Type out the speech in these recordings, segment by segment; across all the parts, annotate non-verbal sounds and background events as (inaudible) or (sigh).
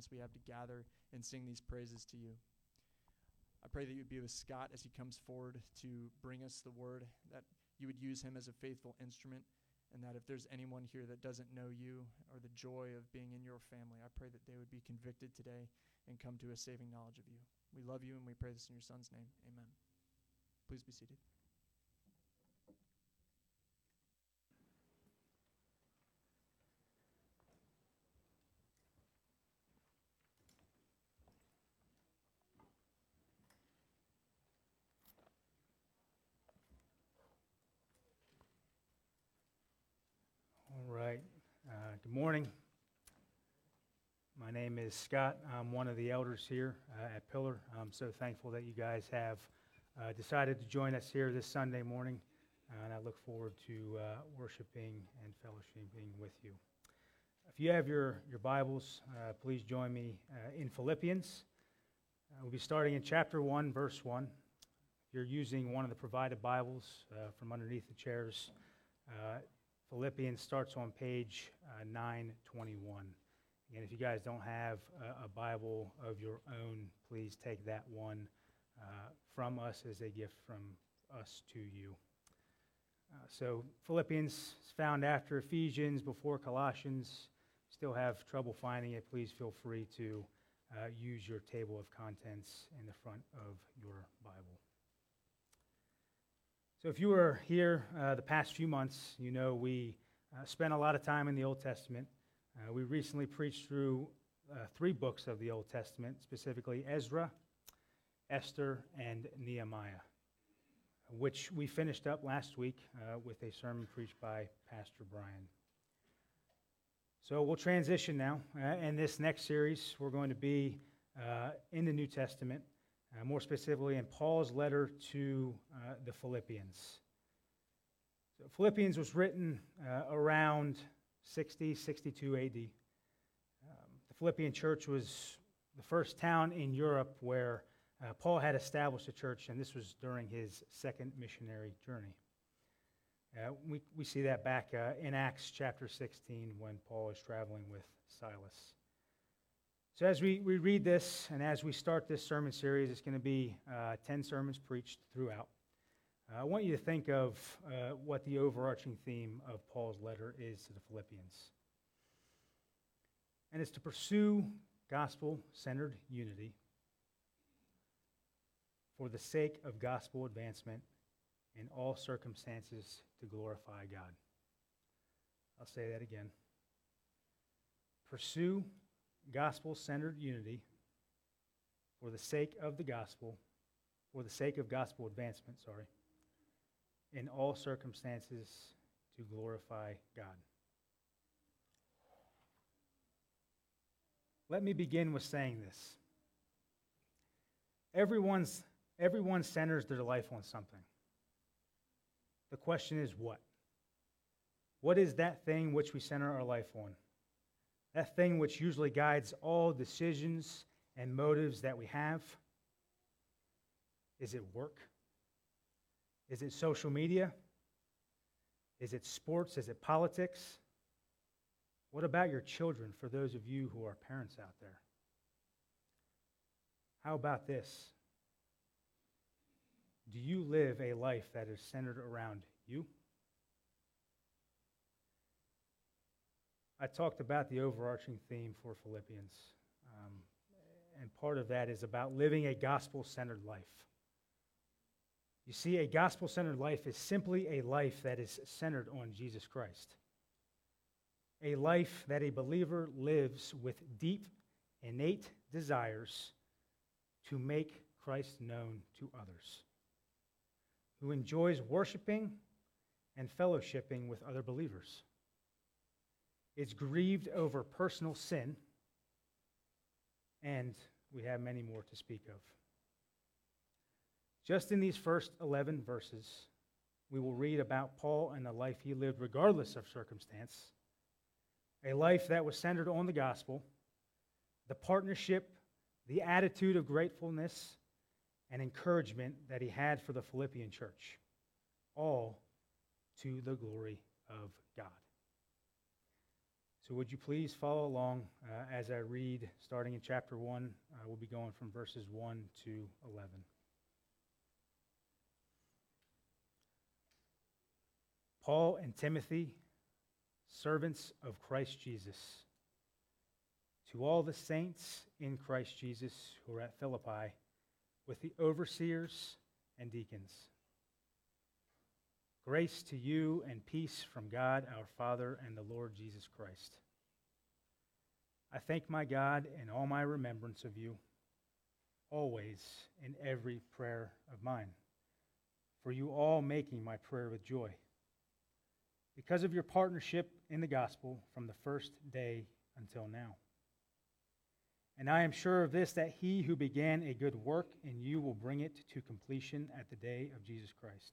chance we have to gather and sing these praises to you. I pray that you would be with Scott as he comes forward to bring us the word, that you would use him as a faithful instrument, and that if there's anyone here that doesn't know you or the joy of being in your family, I pray that they would be convicted today and come to a saving knowledge of you. We love you and we pray this in your son's name. Amen. Please be seated. All right. Uh, good morning. My name is Scott. I'm one of the elders here uh, at Pillar. I'm so thankful that you guys have uh, decided to join us here this Sunday morning, uh, and I look forward to uh, worshiping and fellowshipping with you. If you have your, your Bibles, uh, please join me in Philippians. we'll be starting in chapter 1, verse 1. If you're using one of the provided Bibles from underneath the chairs, Philippians starts on page uh, 921. And if you guys don't have a, a, Bible of your own, please take that one uh, from us as a gift from us to you. Uh, so, Philippians is found after Ephesians, before Colossians. Still have trouble finding it, please feel free to uh, use your table of contents in the front of your Bible. So, if you were here uh, the past few months, you know we uh, spent a lot of time in the Old Testament. Uh, we recently preached through uh, three books of the Old Testament, specifically Ezra, Esther, and Nehemiah, which we finished up last week uh, with a sermon preached by Pastor Brian. So, we'll transition now. Uh, in this next series, we're going to be in the New Testament uh, more specifically in Paul's letter to uh, the Philippians. So Philippians was written uh, around 60, 62 AD. Um, the Philippian church was the first town in Europe where uh, Paul had established a church, and this was during his second missionary journey. Uh, we, we see that back uh, in Acts chapter 16 when Paul is traveling with Silas. So, as we, we read this and as we start this sermon series, it's going to be uh, 10 sermons preached throughout. Uh, I want you to think of uh, what the overarching theme of Paul's letter is to the Philippians. And it's to pursue gospel centered unity for the sake of gospel advancement in all circumstances to glorify God. I'll say that again. Pursue gospel centered unity for the sake of the gospel, for the sake of gospel advancement, sorry, in all circumstances to glorify God. Let me begin with saying this. Everyone's, everyone centers their life on something. The question is what? What is that thing which we center our life on? That thing which usually guides all decisions and motives that we have? Is it work? Is it social media? Is it sports? Is it politics? What about your children, for those of you who are parents out there? How about this? Do you live a life that is centered around you? I talked about the overarching theme for Philippians. Um, and part of that is about living a gospel centered life. You see, a gospel centered life is simply a life that is centered on Jesus Christ. A life that a believer lives with deep, innate desires to make Christ known to others, who enjoys worshiping and fellowshipping with other believers is grieved over personal sin, and we have many more to speak of. Just in these first 11 verses, we will read about Paul and the life he lived regardless of circumstance, a life that was centered on the gospel, the partnership, the attitude of gratefulness, and encouragement that he had for the Philippian church, all to the glory of God. So, would you please follow along uh, as I read, starting in chapter 1? Uh, we'll be going from verses 1 to 11. Paul and Timothy, servants of Christ Jesus, to all the saints in Christ Jesus who are at Philippi, with the overseers and deacons. Grace to you and peace from God our Father and the Lord Jesus Christ. I thank my God in all my remembrance of you, always in every prayer of mine, for you all making my prayer with joy, because of your partnership in the gospel from the first day until now. And I am sure of this that he who began a good work in you will bring it to completion at the day of Jesus Christ.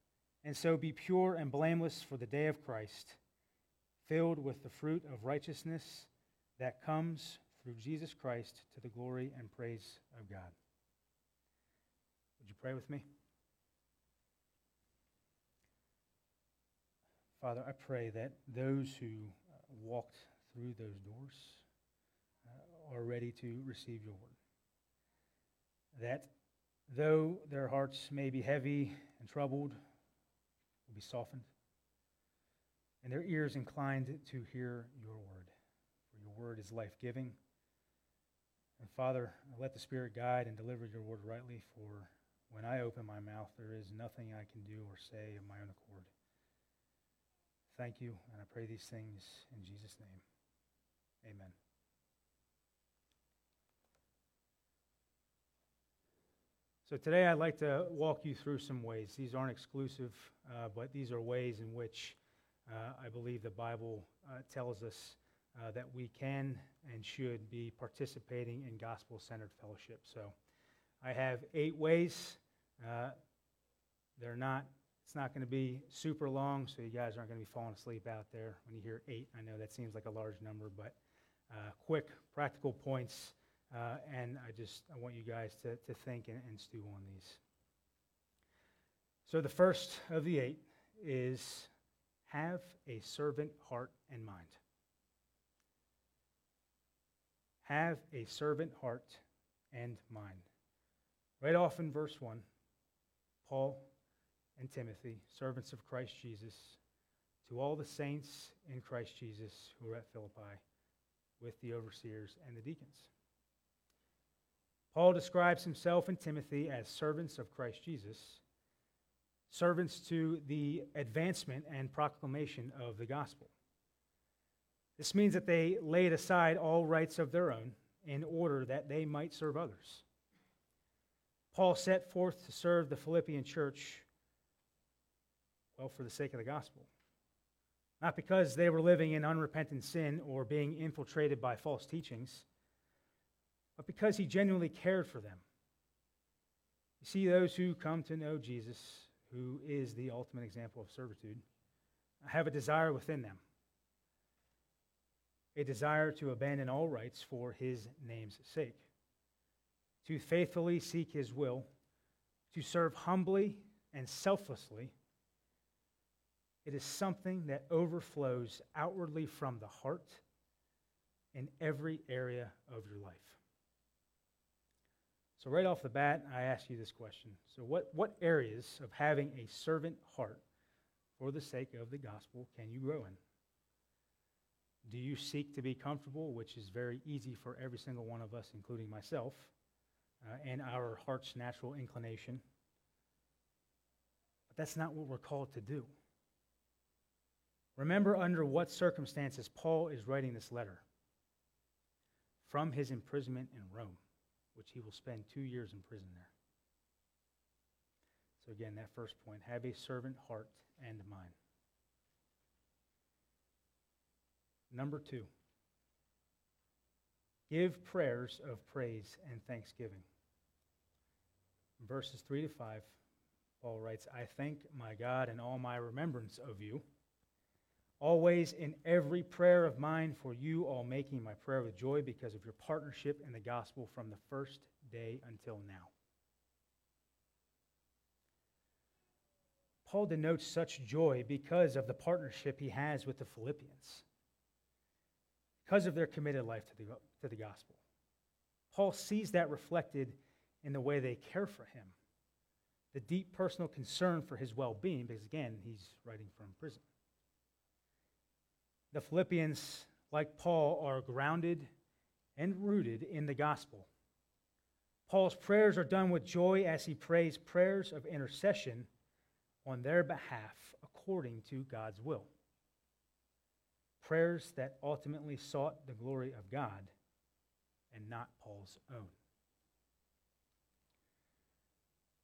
and so be pure and blameless for the day of Christ, filled with the fruit of righteousness that comes through Jesus Christ to the glory and praise of God. Would you pray with me? Father, I pray that those who uh, walked through those doors uh, are ready to receive your word. That though their hearts may be heavy and troubled, will be softened, and their ears inclined to hear your word. For your word is life giving. And Father, let the Spirit guide and deliver your word rightly, for when I open my mouth, there is nothing I can do or say of my own accord. Thank you, and I pray these things in Jesus' name. Amen. So today I'd like to walk you through some ways. These aren't exclusive, uh, but these are ways in which uh, I believe the Bible uh, tells us uh, that we can and should be participating in gospel centered fellowship. So I have eight ways. Uh, they're not, it's not going to be super long, so you guys aren't going to be falling asleep out there when you hear eight. I know that seems like a large number, but uh, quick, practical points uh, and I just I want you guys to, to think and, and stew on these. So the first of the eight is have a servant heart and mind. Have a servant heart and mind. Right off in verse 1, Paul and Timothy, servants of Christ Jesus, to all the saints in Christ Jesus who are at Philippi, with the overseers and the deacons. Paul describes himself and Timothy as servants of Christ Jesus, servants to the advancement and proclamation of the gospel. This means that they laid aside all rights of their own in order that they might serve others. Paul set forth to serve the Philippian church, well, for the sake of the gospel. Not because they were living in unrepentant sin or being infiltrated by false teachings but because he genuinely cared for them. You see, those who come to know Jesus, who is the ultimate example of servitude, have a desire within them a desire to abandon all rights for his name's sake, to faithfully seek his will, to serve humbly and selflessly. It is something that overflows outwardly from the heart in every area of your life. So, right off the bat, I ask you this question. So, what, what areas of having a servant heart for the sake of the gospel can you grow in? Do you seek to be comfortable, which is very easy for every single one of us, including myself, uh, and our heart's natural inclination? But that's not what we're called to do. Remember under what circumstances Paul is writing this letter from his imprisonment in Rome which he will spend two years in prison there. So, again, that first point have a servant heart and mind. Number two, give prayers of praise and thanksgiving. In verses 3 to 5, Paul writes, I thank my God in all my remembrance of you, always in every prayer of mine for you, all making my prayer with joy because of your partnership in the gospel from the first day until now. Paul denotes such joy because of the partnership he has with the Philippians, because of their committed life to the, to the gospel. Paul sees that reflected in the way they care for him, the deep personal concern for his well being, because again, he's writing from prison. The Philippians, like Paul, are grounded and rooted in the gospel. Paul's prayers are done with joy as he prays prayers of intercession on their behalf according to God's will. Prayers that ultimately sought the glory of God and not Paul's own.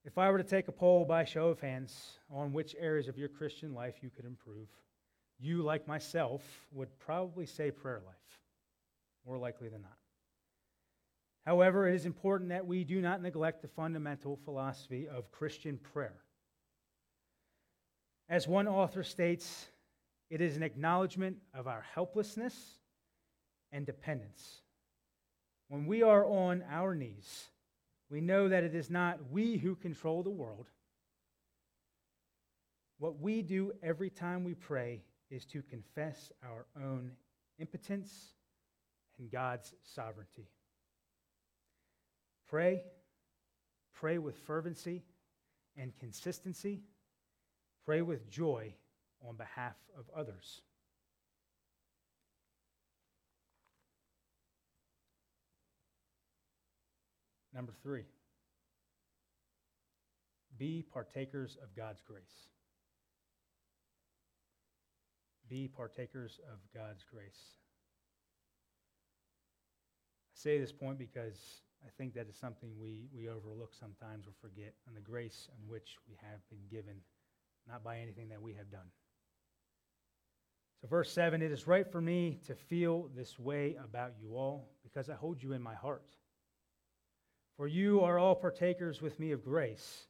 If I were to take a poll by show of hands on which areas of your Christian life you could improve, you, like myself, would probably say prayer life, more likely than not. However, it is important that we do not neglect the fundamental philosophy of Christian prayer. As one author states, it is an acknowledgement of our helplessness and dependence. When we are on our knees, we know that it is not we who control the world. What we do every time we pray is to confess our own impotence and God's sovereignty. Pray, pray with fervency and consistency Pray with joy on behalf of others. Number three, be partakers of God's grace. Be partakers of God's grace. I say this point because I think that is something we, we overlook sometimes or forget, and the grace in which we have been given not by anything that we have done. So, verse 7 it is right for me to feel this way about you all because I hold you in my heart. For you are all partakers with me of grace,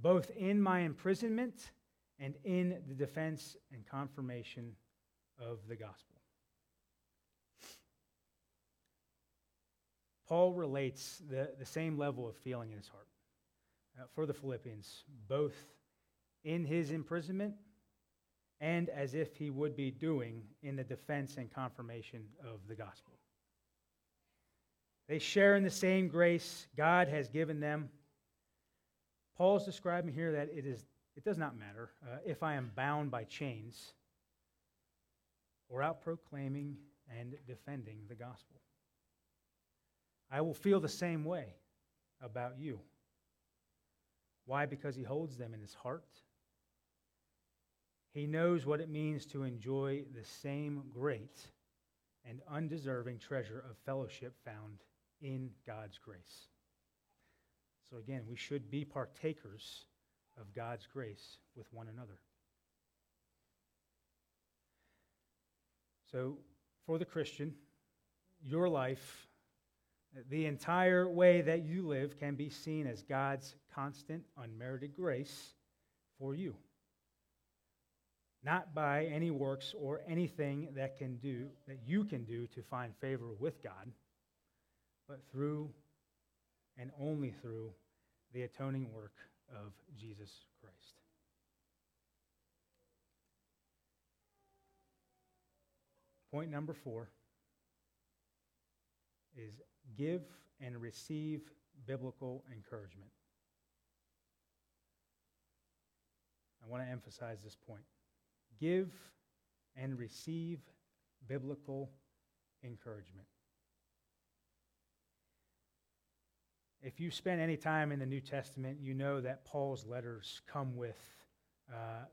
both in my imprisonment and in the defense and confirmation of the gospel. Paul relates the, the same level of feeling in his heart uh, for the Philippians, both in his imprisonment and as if he would be doing in the defense and confirmation of the gospel. They share in the same grace God has given them. Paul's describing here that it, is, it does not matter uh, if I am bound by chains or out proclaiming and defending the gospel. I will feel the same way about you. Why? Because he holds them in his heart he knows what it means to enjoy the same great and undeserving treasure of fellowship found in God's grace. So, again, we should be partakers of God's grace with one another. So, for the Christian, your life, the entire way that you live, can be seen as God's constant, unmerited grace for you not by any works or anything that can do that you can do to find favor with God, but through and only through the atoning work of Jesus Christ. Point number 4 is give and receive biblical encouragement. I want to emphasize this point give and receive biblical encouragement. If you spend any time in the New Testament, you know that Paul's letters come with uh,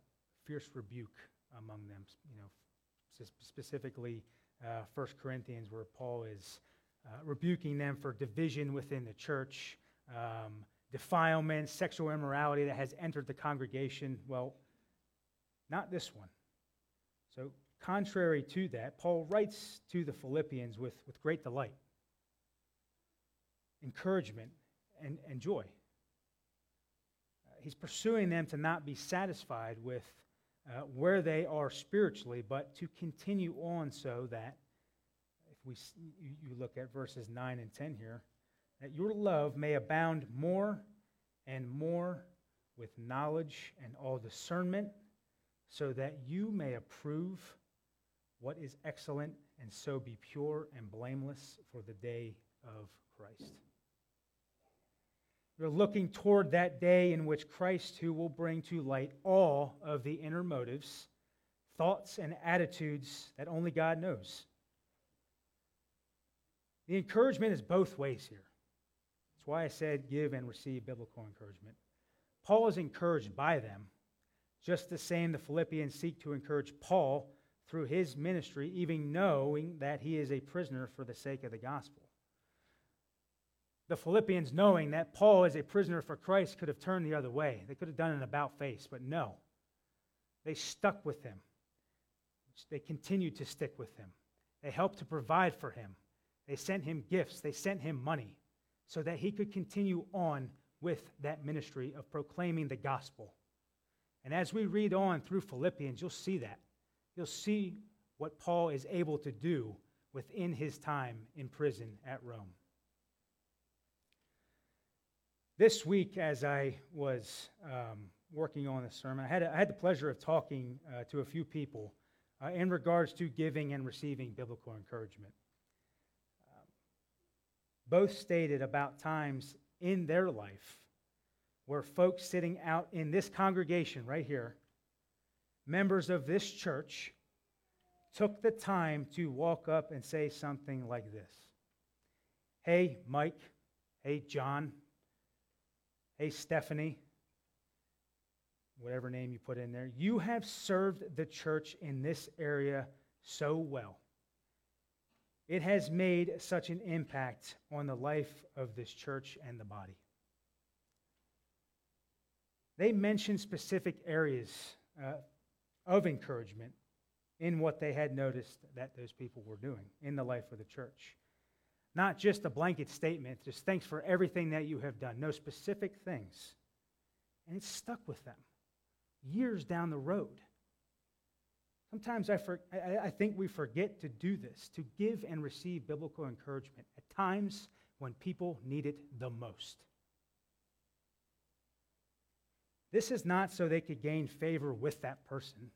fierce rebuke among them. You know, specifically uh, 1 Corinthians, where Paul is uh, rebuking them for division within the church, um, defilement, sexual immorality that has entered the congregation. Well, not this one. So contrary to that, Paul writes to the Philippians with, with great delight, encouragement, and, and joy. Uh, he's pursuing them to not be satisfied with uh, where they are spiritually, but to continue on so that, if we, you, look at verses 9 and 10 here, that your love may abound more and more with knowledge and all discernment, so that you may approve what is excellent and so be pure and blameless for the day of Christ. We're looking toward that day in which Christ, who will bring to light all of the inner motives, thoughts, and attitudes that only God knows. The encouragement is both ways here. That's why I said give and receive biblical encouragement. Paul is encouraged by them, just the same the Philippians seek to encourage Paul through his ministry, even knowing that he is a prisoner for the sake of the gospel. The Philippians, knowing that Paul is a prisoner for Christ, could have turned the other way. They could have done an about face, but no. They stuck with him. They continued to stick with him. They helped to provide for him. They sent him gifts. They sent him money so that he could continue on with that ministry of proclaiming the gospel. And as we read on through Philippians, you'll see that. You'll see what Paul is able to do within his time in prison at Rome. This week, as I was um, working on the sermon, I had, I had the pleasure of talking uh, to a few people uh, in regards to giving and receiving biblical encouragement. Um, both stated about times in their life where folks sitting out in this congregation right here, members of this church, took the time to walk up and say something like this Hey, Mike. Hey, John. Hey, Stephanie. Whatever name you put in there. You have served the church in this area so well. It has made such an impact on the life of this church and the body. They mentioned specific areas uh, of encouragement in what they had noticed that those people were doing in the life of the church. Not just a blanket statement, just thanks for everything that you have done. No specific things. And it stuck with them years down the road. Sometimes I, for, I, I think we forget to do this, to give and receive biblical encouragement at times when people need it the most. This is not so they could gain favor with that person.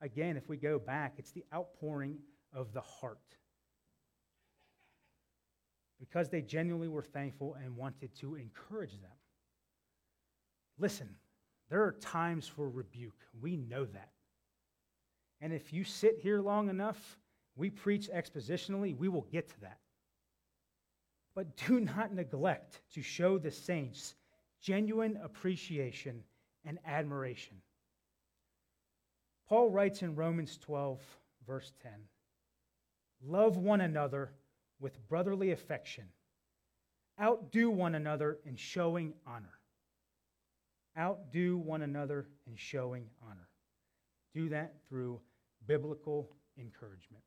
Again, if we go back, it's the outpouring of the heart. Because they genuinely were thankful and wanted to encourage them. Listen, there are times for rebuke. We know that. And if you sit here long enough, we preach expositionally, we will get to that. But do (laughs) not neglect to show the saints genuine appreciation and admiration. Paul writes in Romans 12, verse 10 Love one another with brotherly affection, outdo one another in showing honor. Outdo one another in showing honor. Do that through biblical encouragement.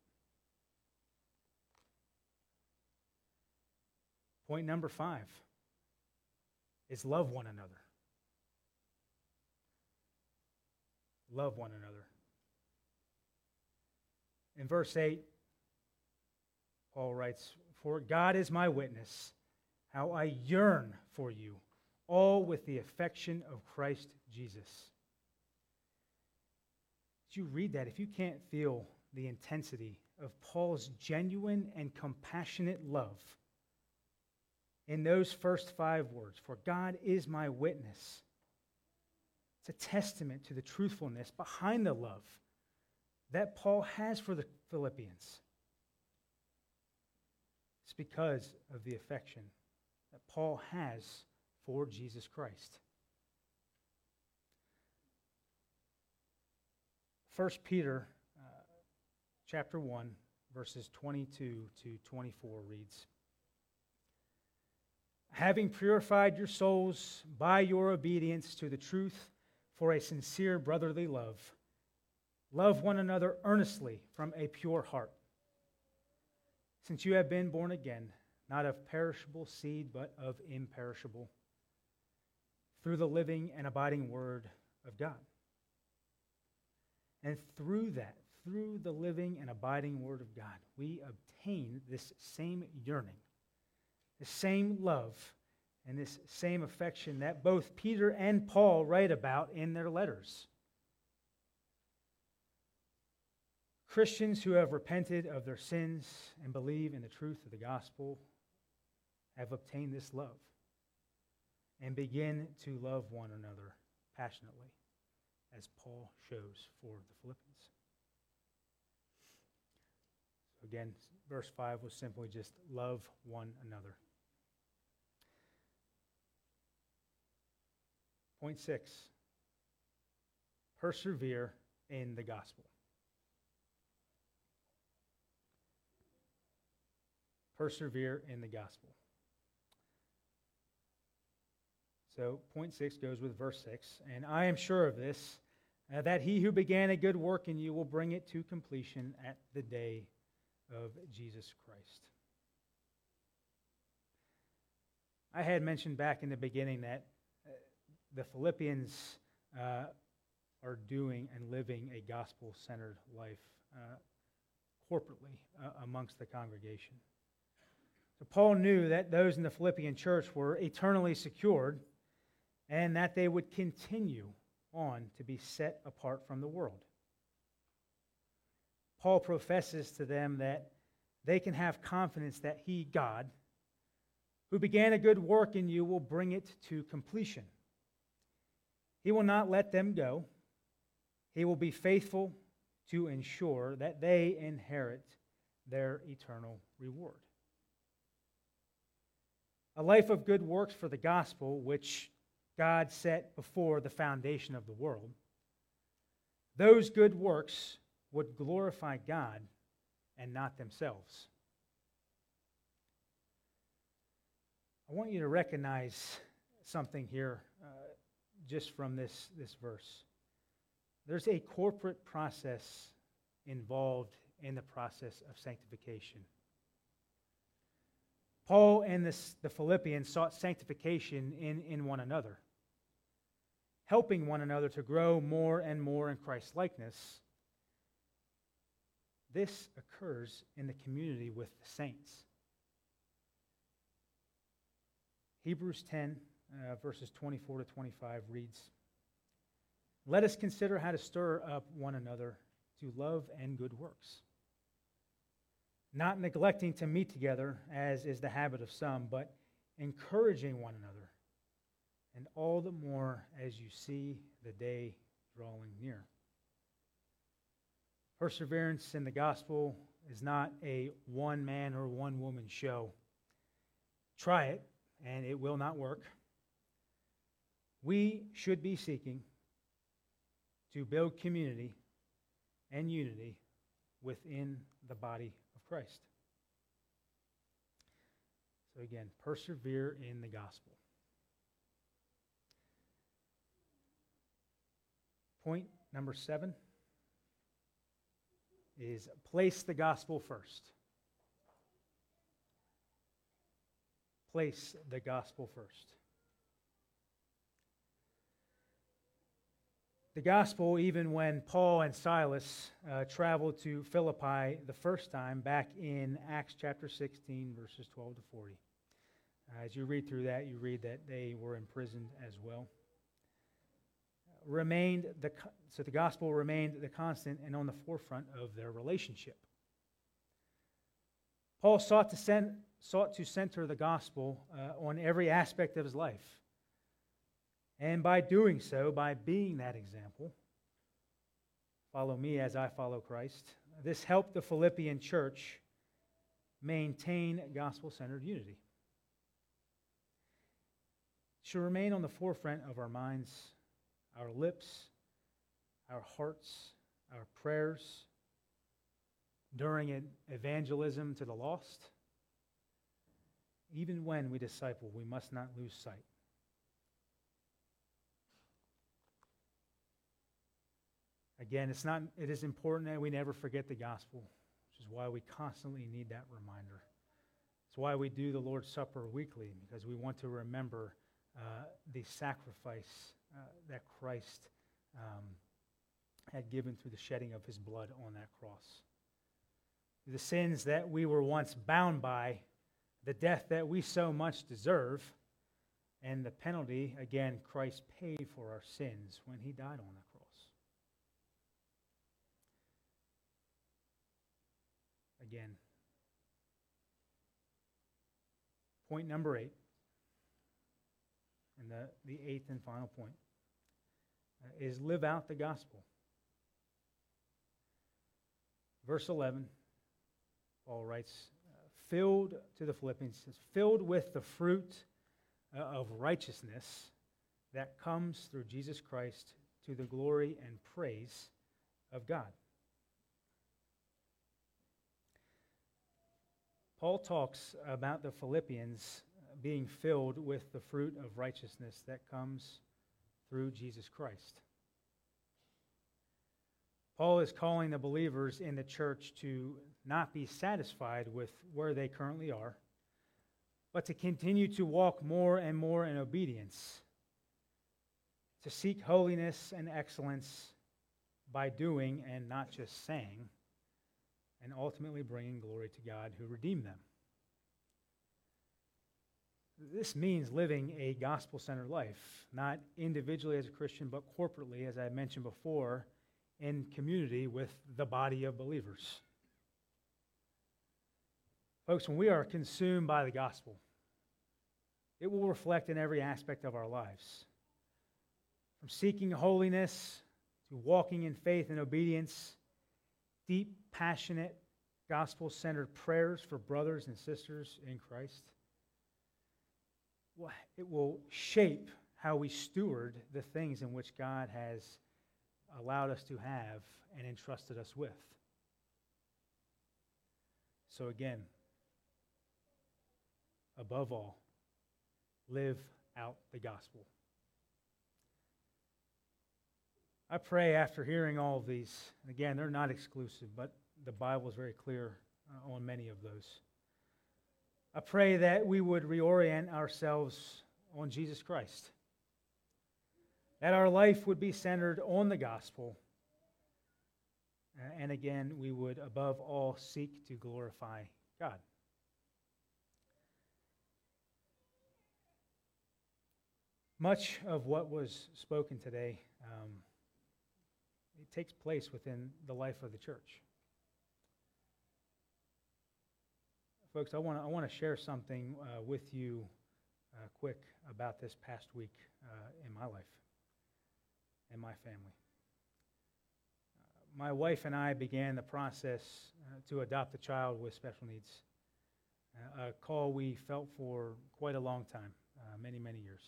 Point number five is love one another. Love one another. In verse 8, Paul writes, For God is my witness, how I yearn for you, all with the affection of Christ Jesus. As you read that, if you can't feel the intensity of Paul's genuine and compassionate love in those first five words, for God is my witness, it's a testament to the truthfulness behind the love that Paul has for the Philippians. It's because of the affection that Paul has for Jesus Christ. 1 Peter uh, chapter 1 verses 22 to 24 reads Having purified your souls by your obedience to the truth for a sincere brotherly love Love one another earnestly from a pure heart. Since you have been born again, not of perishable seed, but of imperishable, through the living and abiding Word of God. And through that, through the living and abiding Word of God, we obtain this same yearning, the same love, and this same affection that both Peter and Paul write about in their letters. Christians who have repented of their sins and believe in the truth of the gospel have obtained this love and begin to love one another passionately, as Paul shows for the Philippians. So again, verse 5 was simply just love one another. Point 6 persevere in the gospel. Persevere in the gospel. So, point six goes with verse six. And I am sure of this, uh, that he who began a good work in you will bring it to completion at the day of Jesus Christ. I had mentioned back in the beginning that uh, the Philippians uh, are doing and living a gospel centered life uh, corporately uh, amongst the congregation. So Paul knew that those in the Philippian church were eternally secured and that they would continue on to be set apart from the world. Paul professes to them that they can have confidence that he, God, who began a good work in you, will bring it to completion. He will not let them go. He will be faithful to ensure that they inherit their eternal reward. A life of good works for the gospel, which God set before the foundation of the world, those good works would glorify God and not themselves. I want you to recognize something here uh, just from this, this verse. There's a corporate process involved in the process of sanctification. Paul and this, the Philippians sought sanctification in, in one another helping one another to grow more and more in Christ's likeness. This occurs in the community with the saints. Hebrews 10, uh, verses 24 to 25 reads Let us consider how to stir up one another to love and good works, not neglecting to meet together, as is the habit of some, but encouraging one another and all the more as you see the day drawing near. Perseverance in the gospel is not a one man or one woman show. Try it, and it will not work. We should be seeking to build community and unity within the body Christ. So, again, persevere in the gospel. Point number seven is place the gospel first. Place the gospel first. The gospel, even when Paul and Silas uh, traveled to Philippi the first time back in Acts chapter 16, verses 12 to 40. Uh, as you read through that, you read that they were imprisoned as well remained the, so the gospel remained the constant and on the forefront of their relationship. Paul sought to, send, sought to center the gospel uh, on every aspect of his life. And by doing so, by being that example, follow me as I follow Christ, this helped the Philippian church maintain gospel centered unity. It should remain on the forefront of our minds our lips, our hearts, our prayers during evangelism to the lost. Even when we disciple, we must not lose sight. Again, it's not, it is important that we never forget the gospel, which is why we constantly need that reminder. It's why we do the Lord's Supper weekly, because we want to remember uh, the sacrifice uh, that Christ um, had given through the shedding of his blood on that cross. The sins that we were once bound by, the death that we so much deserve, and the penalty, again, Christ paid for our sins when he died on that cross. Again, point number eight, and the, the eighth and final point, uh, is live out the gospel. Verse 11, Paul writes, uh, filled to the Philippians, says, filled with the fruit uh, of righteousness that comes through Jesus Christ to the glory and praise of God. Paul talks about the Philippians being filled with the fruit of righteousness that comes through Jesus Christ. Paul is calling the believers in the church to not be satisfied with where they currently are, but to continue to walk more and more in obedience, to seek holiness and excellence by doing and not just saying, and ultimately bringing glory to God who redeemed them. This means living a gospel centered life, not individually as a Christian, but corporately, as I mentioned before, in community with the body of believers. Folks, when we are consumed by the gospel, it will reflect in every aspect of our lives. From seeking holiness to walking in faith and obedience, deep, passionate, gospel centered prayers for brothers and sisters in Christ it will shape how we steward the things in which God has allowed us to have and entrusted us with. So, again, above all, live out the gospel. I pray after hearing all of these, again, they're not exclusive, but the Bible is very clear uh, on many of those. I pray that we would reorient ourselves on Jesus Christ, that our life would be centered on the gospel, and again, we would above all seek to glorify God. Much of what was spoken today um, it takes place within the life of the church. Folks, I want to I want to share something uh, with you uh, quick about this past week uh, in my life and my family. Uh, my wife and I began the process uh, to adopt a child with special needs, uh, a call we felt for quite a long time, many, many years.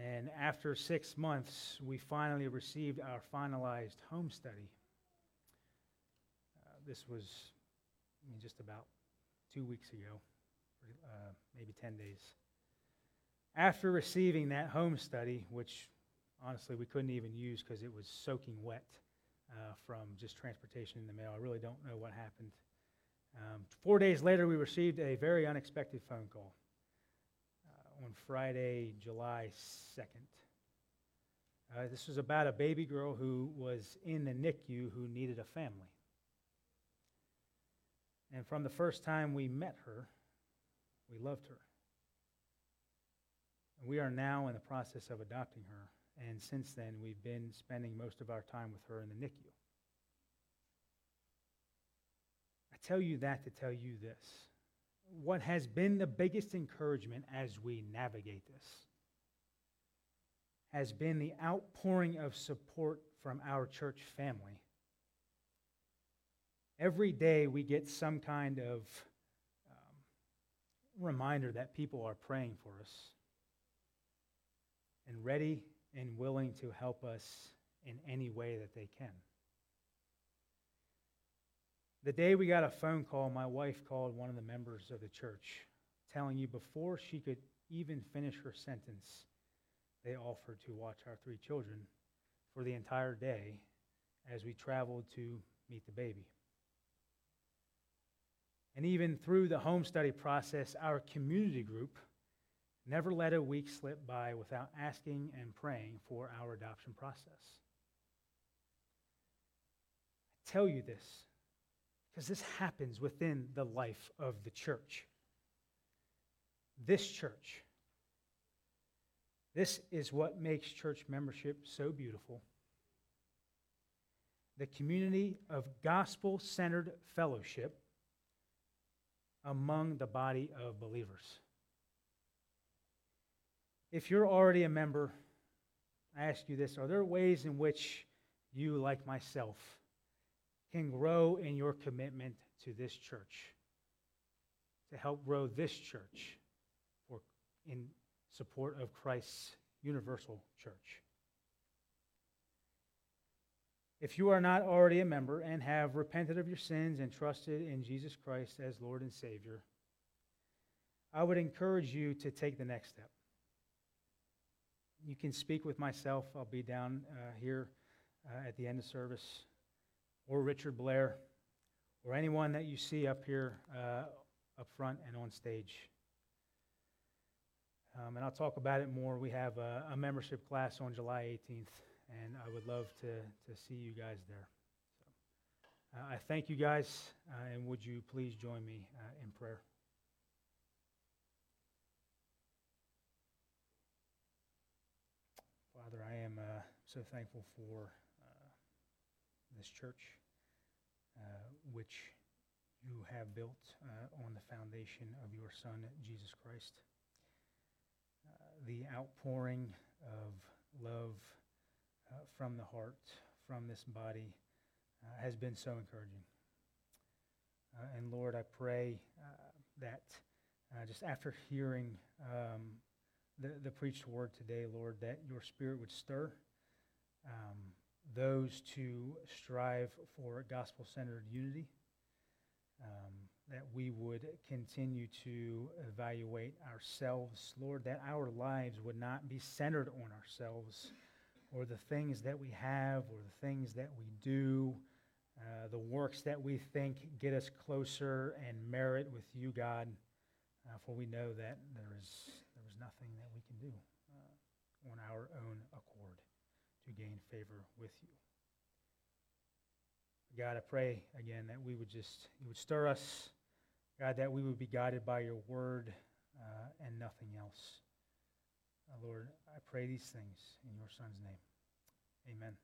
And after six months, we finally received our finalized home study. this was I mean, just about two weeks ago, uh, maybe 10 days. After receiving that home study, which honestly we couldn't even use because it was soaking wet uh, from just transportation in the mail, I really don't know what happened. Um, four days later, we received a very unexpected phone call uh, on Friday, July 2nd. Uh, this was about a baby girl who was in the NICU who needed a family. And from the first time we met her, we loved her. And we are now in the process of adopting her. And since then, we've been spending most of our time with her in the NICU. I tell you that to tell you this. What has been the biggest encouragement as we navigate this has been the outpouring of support from our church family Every day we get some kind of um, reminder that people are praying for us and ready and willing to help us in any way that they can. The day we got a phone call, my wife called one of the members of the church telling you before she could even finish her sentence, they offered to watch our three children for the entire day as we traveled to meet the baby. And even through the home study process, our community group never let a week slip by without asking and praying for our adoption process. I tell you this because this happens within the life of the church. This church. This is what makes church membership so beautiful. The community of gospel centered fellowship among the body of believers. If you're already a member, I ask you this are there ways in which you, like myself, can grow in your commitment to this church, to help grow this church for, in support of Christ's universal church? If you are not already a member and have repented of your sins and trusted in Jesus Christ as Lord and Savior, I would encourage you to take the next step. You can speak with myself. I'll be down uh, here uh, at the end of service, or Richard Blair, or anyone that you see up here uh, up front and on stage. Um, and I'll talk about it more. We have a, a membership class on July 18th and I would love to, to see you guys there. So, uh, I thank you guys, uh, and would you please join me uh, in prayer? Father, I am uh, so thankful for this church, uh, which you have built on the foundation of your Son, Jesus Christ. the outpouring of love uh, from the heart, from this body, uh, has been so encouraging. Uh, and Lord, I pray uh, that uh, just after hearing um, the, the preached word today, Lord, that your spirit would stir um, those to strive for gospel centered unity. Um, that we would continue to evaluate ourselves, Lord, that our lives would not be centered on ourselves or the things that we have or the things that we do, uh, the works that we think get us closer and merit with you, God. Uh, for we know that there is, there is nothing that we can do uh, on our own to gain favor with you. God, I pray again that we would just, you would stir us, God, that we would be guided by your word uh, and nothing else. Uh, Lord, I pray these things in your Son's name. Amen.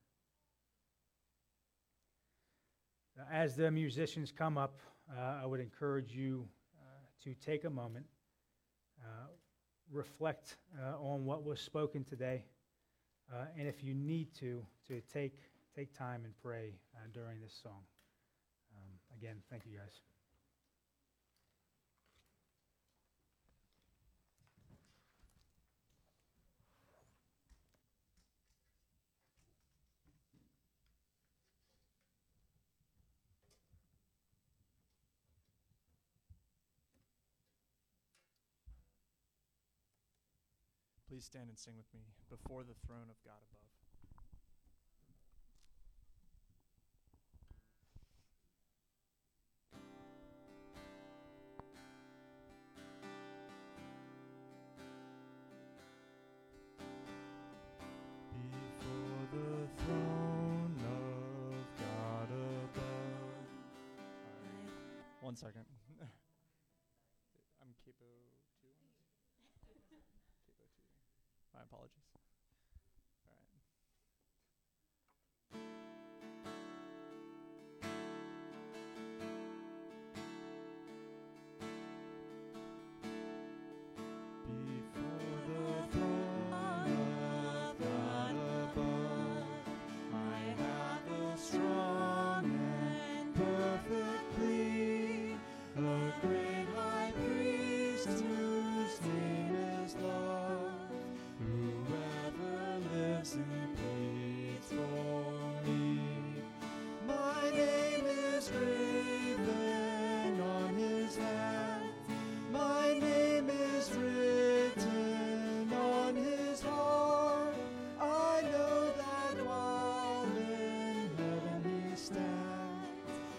As the musicians come up, uh, I would encourage you uh, to take a moment, uh, reflect uh, on what was spoken today, uh, and if you need to, to take, take time and pray uh, during this song. Um, again, thank you guys. Please stand and sing with me before the throne of God above. Before the throne of God above. One second.